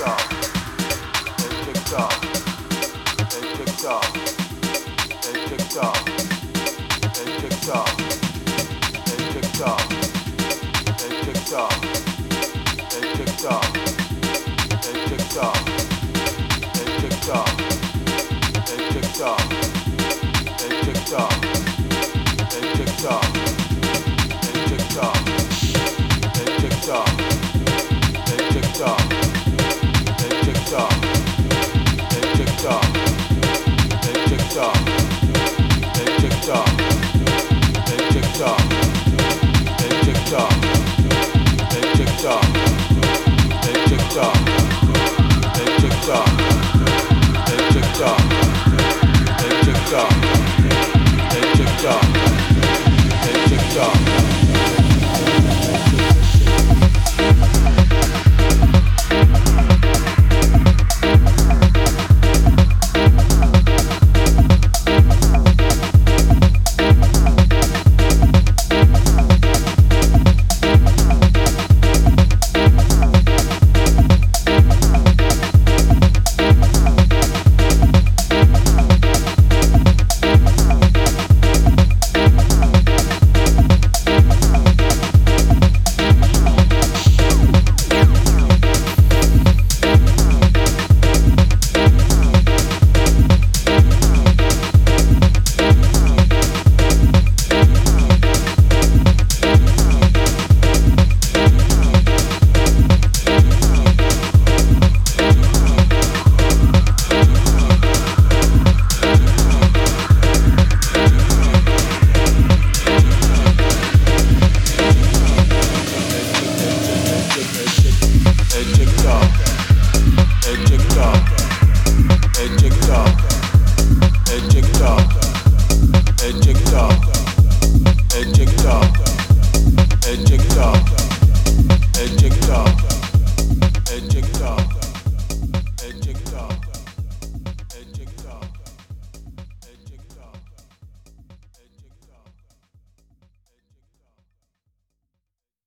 They ticked off. They ticked off. Ejecta. Ejecta. Ejecta.